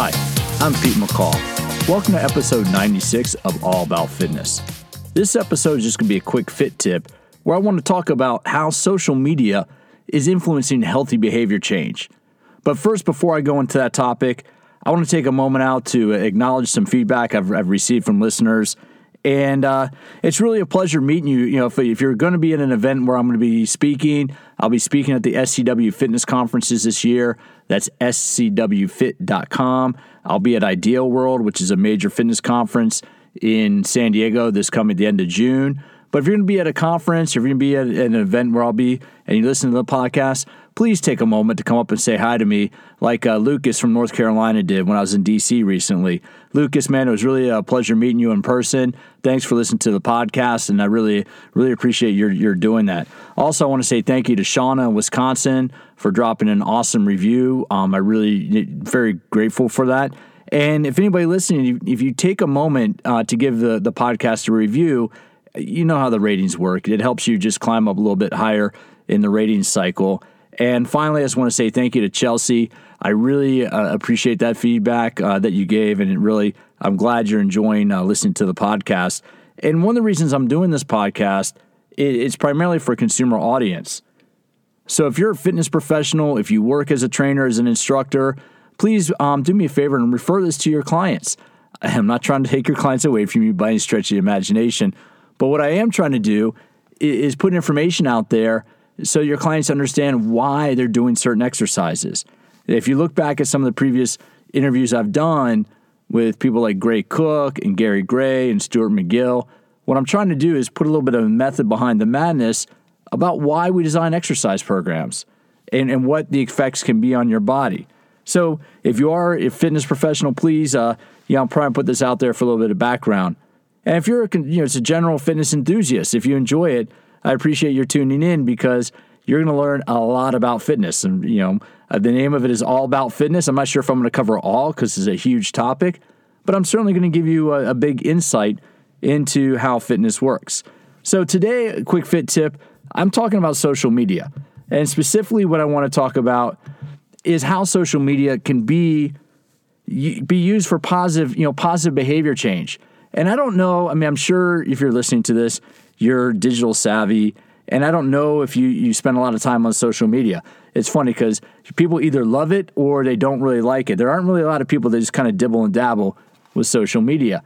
Hi, I'm Pete McCall. Welcome to episode 96 of All About Fitness. This episode is just going to be a quick fit tip where I want to talk about how social media is influencing healthy behavior change. But first, before I go into that topic, I want to take a moment out to acknowledge some feedback I've, I've received from listeners. And uh, it's really a pleasure meeting you. You know, if, if you're going to be at an event where I'm going to be speaking, I'll be speaking at the SCW Fitness Conferences this year. That's scwfit.com. I'll be at IDEA World, which is a major fitness conference in San Diego this coming at the end of June. But if you're going to be at a conference, if you're going to be at an event where I'll be and you listen to the podcast, please take a moment to come up and say hi to me, like uh, Lucas from North Carolina did when I was in DC recently. Lucas, man, it was really a pleasure meeting you in person. Thanks for listening to the podcast, and I really, really appreciate your your doing that. Also, I want to say thank you to Shauna in Wisconsin for dropping an awesome review. Um, I really very grateful for that. And if anybody listening, if you take a moment uh, to give the the podcast a review you know how the ratings work. It helps you just climb up a little bit higher in the ratings cycle. And finally, I just want to say thank you to Chelsea. I really uh, appreciate that feedback uh, that you gave, and it really, I'm glad you're enjoying uh, listening to the podcast. And one of the reasons I'm doing this podcast is primarily for a consumer audience. So if you're a fitness professional, if you work as a trainer, as an instructor, please um, do me a favor and refer this to your clients. I'm not trying to take your clients away from you by any stretch of the imagination, but what I am trying to do is put information out there so your clients understand why they're doing certain exercises. If you look back at some of the previous interviews I've done with people like Gray Cook and Gary Gray and Stuart McGill, what I'm trying to do is put a little bit of a method behind the madness about why we design exercise programs and, and what the effects can be on your body. So if you are a fitness professional, please, uh, know, I'm trying to put this out there for a little bit of background. And if you're a, you know, it's a general fitness enthusiast, if you enjoy it, I appreciate your tuning in because you're going to learn a lot about fitness. And, you know, uh, the name of it is All About Fitness. I'm not sure if I'm going to cover all because it's a huge topic, but I'm certainly going to give you a, a big insight into how fitness works. So, today, a quick fit tip I'm talking about social media. And specifically, what I want to talk about is how social media can be be used for positive, you know, positive behavior change. And I don't know, I mean, I'm sure if you're listening to this, you're digital savvy. And I don't know if you, you spend a lot of time on social media. It's funny because people either love it or they don't really like it. There aren't really a lot of people that just kind of dibble and dabble with social media.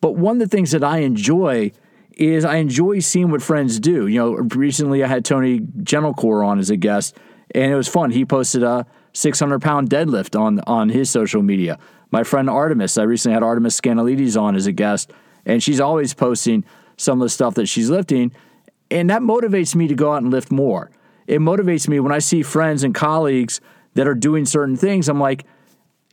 But one of the things that I enjoy is I enjoy seeing what friends do. You know, recently I had Tony Gentilcore on as a guest, and it was fun. He posted a 600 pound deadlift on on his social media. My friend Artemis, I recently had Artemis Scantalides on as a guest, and she's always posting some of the stuff that she's lifting. And that motivates me to go out and lift more. It motivates me when I see friends and colleagues that are doing certain things. I'm like,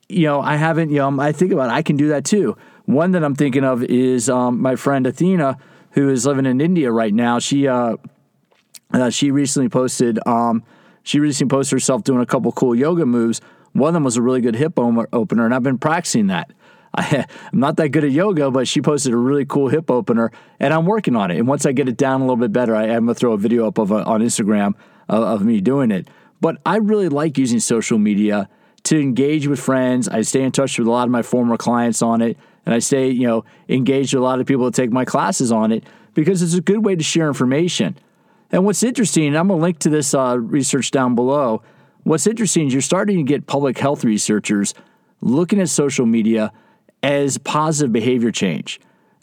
you know, I haven't, you know, I think about it, I can do that too. One that I'm thinking of is um, my friend Athena, who is living in India right now. She uh, uh, she recently posted um, she recently posted herself doing a couple cool yoga moves one of them was a really good hip opener, and I've been practicing that. I, am not that good at yoga, but she posted a really cool hip opener, and I'm working on it. And once I get it down a little bit better, I, am gonna throw a video up of a, on Instagram of, of me doing it. But I really like using social media to engage with friends. I stay in touch with a lot of my former clients on it, and I stay, you know, engaged with a lot of people that take my classes on it because it's a good way to share information. And what's interesting, I'm gonna link to this uh, research down below. What's interesting is you're starting to get public health researchers looking at social media as positive behavior change.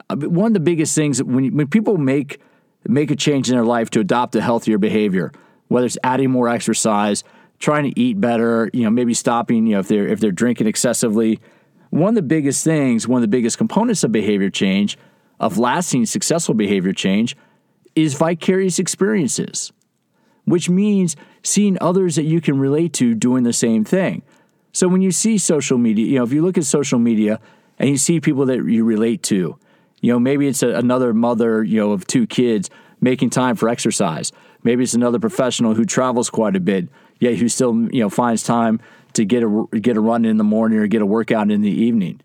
Uh, one of the biggest things when when people make make a change in their life to adopt a healthier behavior, whether it's adding more exercise, trying to eat better, you know, maybe stopping, you know, if they're if they're drinking excessively, one of the biggest things, one of the biggest components of behavior change, of lasting successful behavior change, is vicarious experiences which means seeing others that you can relate to doing the same thing. So when you see social media, you know, if you look at social media and you see people that you relate to, you know, maybe it's a, another mother, you know, of two kids making time for exercise. Maybe it's another professional who travels quite a bit, yet who still, you know, finds time to get a get a run in the morning or get a workout in the evening.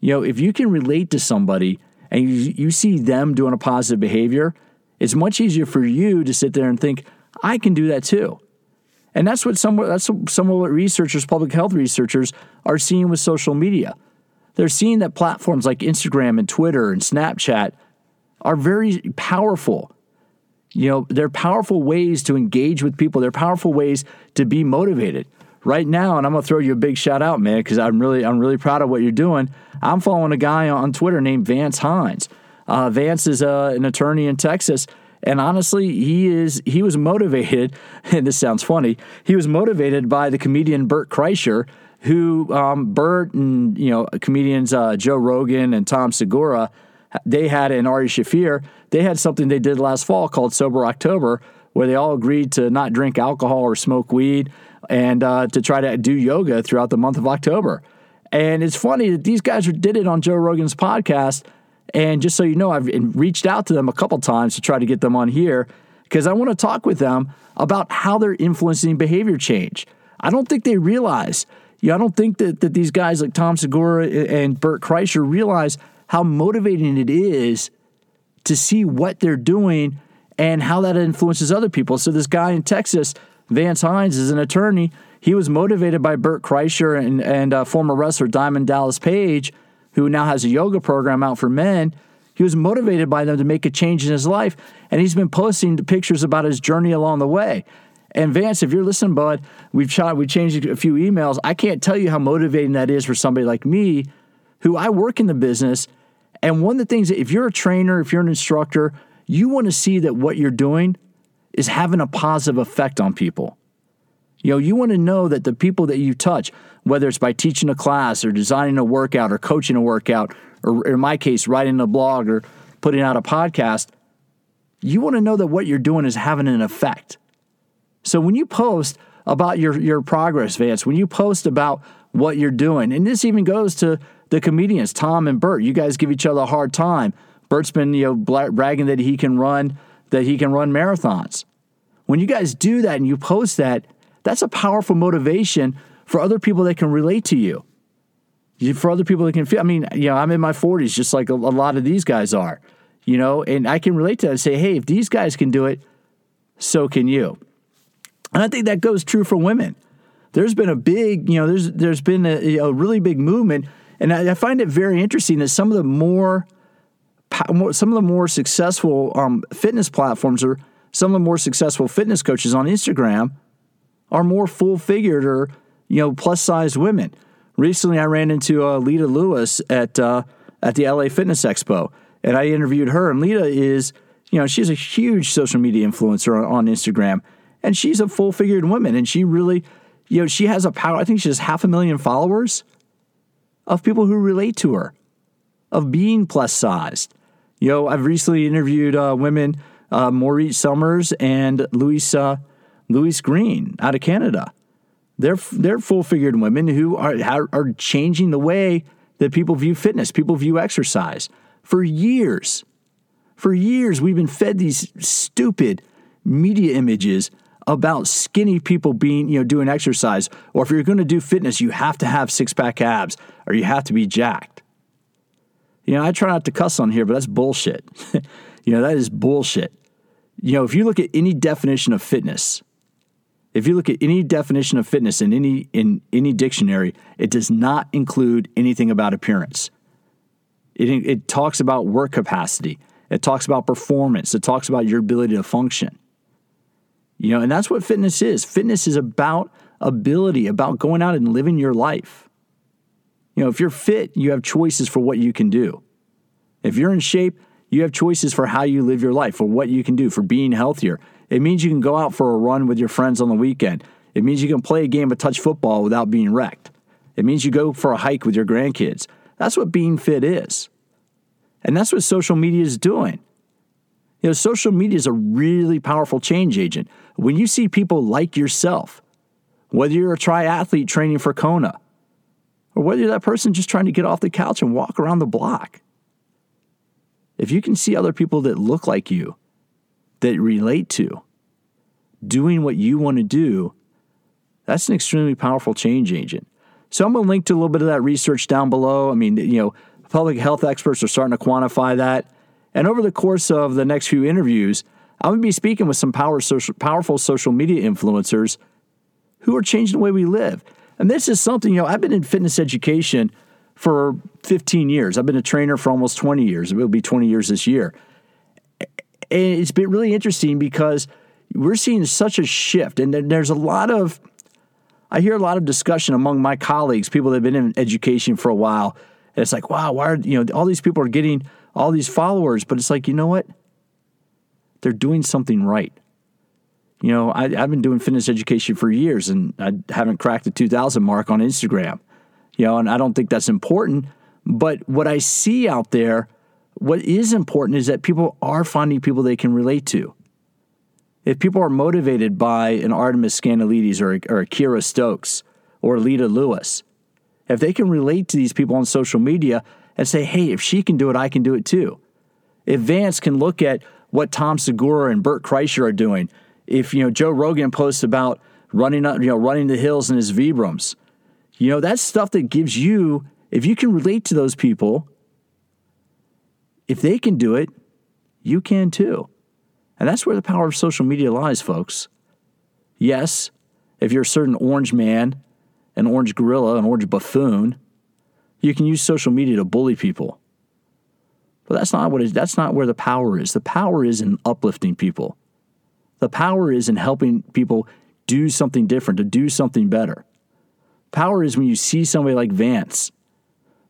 You know, if you can relate to somebody and you, you see them doing a positive behavior, it's much easier for you to sit there and think, I can do that too. And that's what some that's some of what researchers, public health researchers, are seeing with social media. They're seeing that platforms like Instagram and Twitter and Snapchat are very powerful. You know, they're powerful ways to engage with people. They're powerful ways to be motivated. Right now, and I'm gonna throw you a big shout out, man, because I'm really I'm really proud of what you're doing. I'm following a guy on Twitter named Vance Hines. Uh, Vance is uh, an attorney in Texas and honestly, he is he was motivated, and this sounds funny. He was motivated by the comedian Bert Kreischer, who um, Bert and you know comedians uh, Joe Rogan and Tom Segura, they had an Ari Shaffir. They had something they did last fall called Sober October, where they all agreed to not drink alcohol or smoke weed, and uh, to try to do yoga throughout the month of October. And it's funny that these guys did it on Joe Rogan's podcast and just so you know, I've reached out to them a couple times to try to get them on here because I want to talk with them about how they're influencing behavior change. I don't think they realize, you know, I don't think that, that these guys like Tom Segura and Bert Kreischer realize how motivating it is to see what they're doing and how that influences other people. So this guy in Texas, Vance Hines, is an attorney. He was motivated by Bert Kreischer and, and uh, former wrestler Diamond Dallas Page – who now has a yoga program out for men. He was motivated by them to make a change in his life, and he's been posting pictures about his journey along the way. And Vance, if you're listening, bud, we've we changed a few emails. I can't tell you how motivating that is for somebody like me, who I work in the business. And one of the things that if you're a trainer, if you're an instructor, you want to see that what you're doing is having a positive effect on people. You know, you want to know that the people that you touch, whether it's by teaching a class or designing a workout or coaching a workout, or in my case, writing a blog or putting out a podcast, you want to know that what you're doing is having an effect. So when you post about your, your progress, Vance, when you post about what you're doing, and this even goes to the comedians, Tom and Bert, you guys give each other a hard time. Bert's been, you know, bragging that he can run, that he can run marathons. When you guys do that and you post that, that's a powerful motivation for other people that can relate to you. For other people that can feel, I mean, you know, I'm in my 40s just like a, a lot of these guys are, you know, and I can relate to that and say, hey, if these guys can do it, so can you. And I think that goes true for women. There's been a big, you know, there's there's been a, a really big movement, and I, I, find it very interesting that some of the more, some of the more successful um, fitness platforms or some of the more successful fitness coaches on Instagram are more full figured or you know, plus size women. Recently, I ran into uh, Lita Lewis at uh, at the LA Fitness Expo, and I interviewed her. And Lita is, you know, she's a huge social media influencer on, on Instagram, and she's a full figured woman, and she really, you know, she has a power. I think she has half a million followers of people who relate to her, of being plus sized. You know, I've recently interviewed uh, women, uh, Morit Summers and Louisa Louise Green out of Canada they're they're full figured women who are are changing the way that people view fitness, people view exercise. For years, for years, we've been fed these stupid media images about skinny people being, you know, doing exercise. Or if you're going to do fitness, you have to have six pack abs or you have to be jacked. You know, I try not to cuss on here, but that's bullshit. you know, that is bullshit. You know, if you look at any definition of fitness, if you look at any definition of fitness in any in any dictionary, it does not include anything about appearance. It, it talks about work capacity. It talks about performance. It talks about your ability to function. You know, and that's what fitness is. Fitness is about ability, about going out and living your life. You know, if you're fit, you have choices for what you can do. If you're in shape, you have choices for how you live your life, for what you can do, for being healthier. It means you can go out for a run with your friends on the weekend. It means you can play a game of touch football without being wrecked. It means you go for a hike with your grandkids. That's what being fit is. And that's what social media is doing. You know, social media is a really powerful change agent. When you see people like yourself, whether you're a triathlete training for Kona, or whether that person just trying to get off the couch and walk around the block, if you can see other people that look like you, that relate to, doing what you want to do, that's an extremely powerful change agent. So I'm going to link to a little bit of that research down below. I mean, you know, public health experts are starting to quantify that. And over the course of the next few interviews, I'm going to be speaking with some power social, powerful social media influencers who are changing the way we live. And this is something, you know, I've been in fitness education for 15 years. I've been a trainer for almost 20 years. It will be 20 years this year. And it's been really interesting because we're seeing such a shift. And there's a lot of, I hear a lot of discussion among my colleagues, people that have been in education for a while. And it's like, wow, why are, you know, all these people are getting all these followers. But it's like, you know what? They're doing something right. You know, I, have been doing fitness education for years and I haven't cracked the 2000 mark on Instagram. You know, and I don't think that's important. But what I see out there, what is important is that people are finding people they can relate to. If people are motivated by an Artemis Scantalides or, or a Kira Stokes or Lita Lewis, if they can relate to these people on social media and say, hey, if she can do it, I can do it too. If Vance can look at what Tom Segura and Bert Kreischer are doing if you know Joe Rogan posts about running up, you know, running the hills in his Vibrams, you know, that's stuff that gives you, if you can relate to those people, if they can do it, you can too. And that's where the power of social media lies, folks. Yes, if you're a certain orange man, an orange gorilla, an orange buffoon, you can use social media to bully people. But that's not what is that's not where the power is. The power is in uplifting people. The power is in helping people do something different, to do something better. Power is when you see somebody like Vance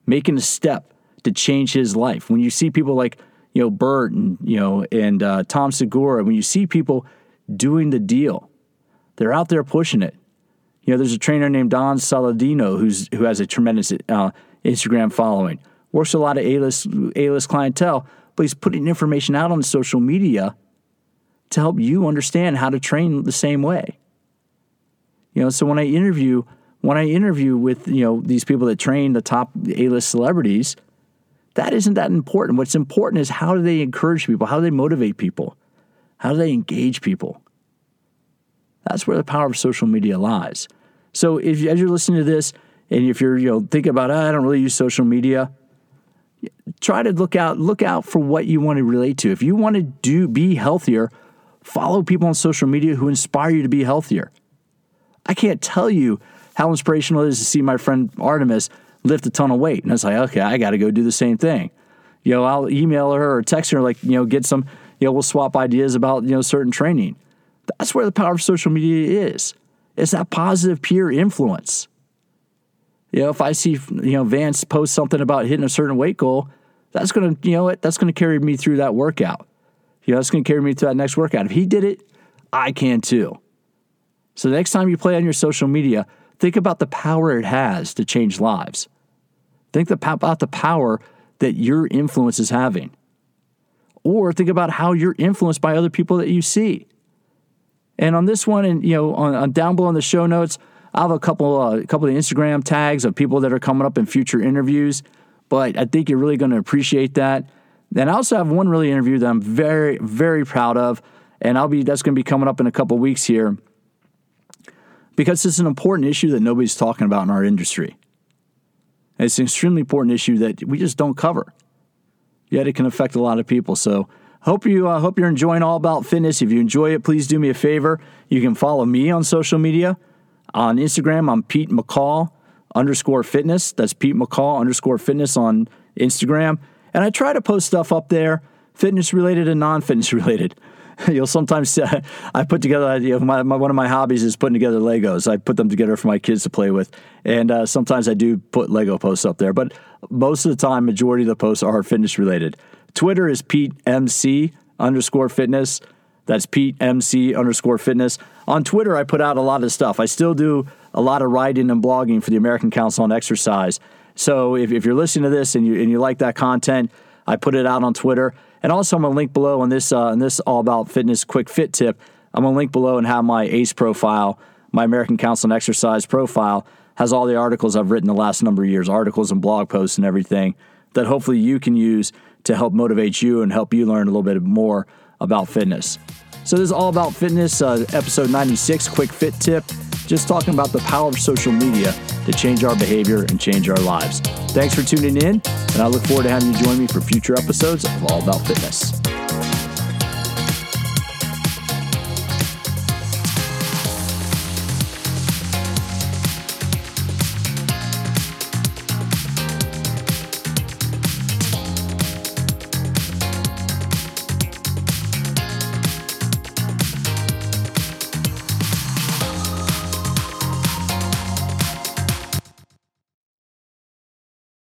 making a step to change his life. When you see people like, you know, Bert and, you know, and uh, Tom Segura, when you see people doing the deal, they're out there pushing it. You know, there's a trainer named Don Saladino who's who has a tremendous uh, Instagram following. Works a lot of A-list A-list clientele, but he's putting information out on social media to help you understand how to train the same way. You know, so when I interview when I interview with, you know, these people that train the top A-list celebrities, that isn't that important. What's important is how do they encourage people? How do they motivate people? How do they engage people? That's where the power of social media lies. So if as you're listening to this and if you're, you know, thinking about, oh, I don't really use social media, try to look out look out for what you want to relate to. If you want to do be healthier, Follow people on social media who inspire you to be healthier. I can't tell you how inspirational it is to see my friend Artemis lift a ton of weight. And it's like, okay, I got to go do the same thing. You know, I'll email her or text her, like, you know, get some, you know, we'll swap ideas about, you know, certain training. That's where the power of social media is. It's that positive peer influence. You know, if I see, you know, Vance post something about hitting a certain weight goal, that's going to, you know what, that's going to carry me through that workout. You know, that's going to carry me to that next workout. If he did it, I can too. So the next time you play on your social media, think about the power it has to change lives. Think about the power that your influence is having. Or think about how you're influenced by other people that you see. And on this one, and you know, on, on down below in the show notes, I have a couple, uh, a couple of Instagram tags of people that are coming up in future interviews. But I think you're really going to appreciate that. And I also have one really interview that I'm very, very proud of, and I'll be that's going to be coming up in a couple weeks here because it's an important issue that nobody's talking about in our industry. It's an extremely important issue that we just don't cover. Yet it can affect a lot of people. So hope you uh, hope you're enjoying all about fitness. If you enjoy it, please do me a favor. You can follow me on social media. On Instagram, I'm Pete McCall underscore fitness. That's Pete McCall underscore fitness on Instagram. And I try to post stuff up there, fitness related and non fitness related. You'll sometimes uh, I put together you know, my, my, one of my hobbies is putting together Legos. I put them together for my kids to play with, and uh, sometimes I do put Lego posts up there. But most of the time, majority of the posts are fitness related. Twitter is Pete MC underscore fitness. That's Pete MC underscore fitness. On Twitter, I put out a lot of stuff. I still do a lot of writing and blogging for the American Council on Exercise. So if, if you're listening to this and you and you like that content, I put it out on Twitter. And also, I'm gonna link below on this uh, on this all about fitness quick fit tip. I'm gonna link below and have my ACE profile, my American Council on Exercise profile, has all the articles I've written the last number of years, articles and blog posts and everything that hopefully you can use to help motivate you and help you learn a little bit more about fitness. So this is all about fitness, uh, episode 96, quick fit tip just talking about the power of social media to change our behavior and change our lives. Thanks for tuning in, and I look forward to having you join me for future episodes of All About Fitness.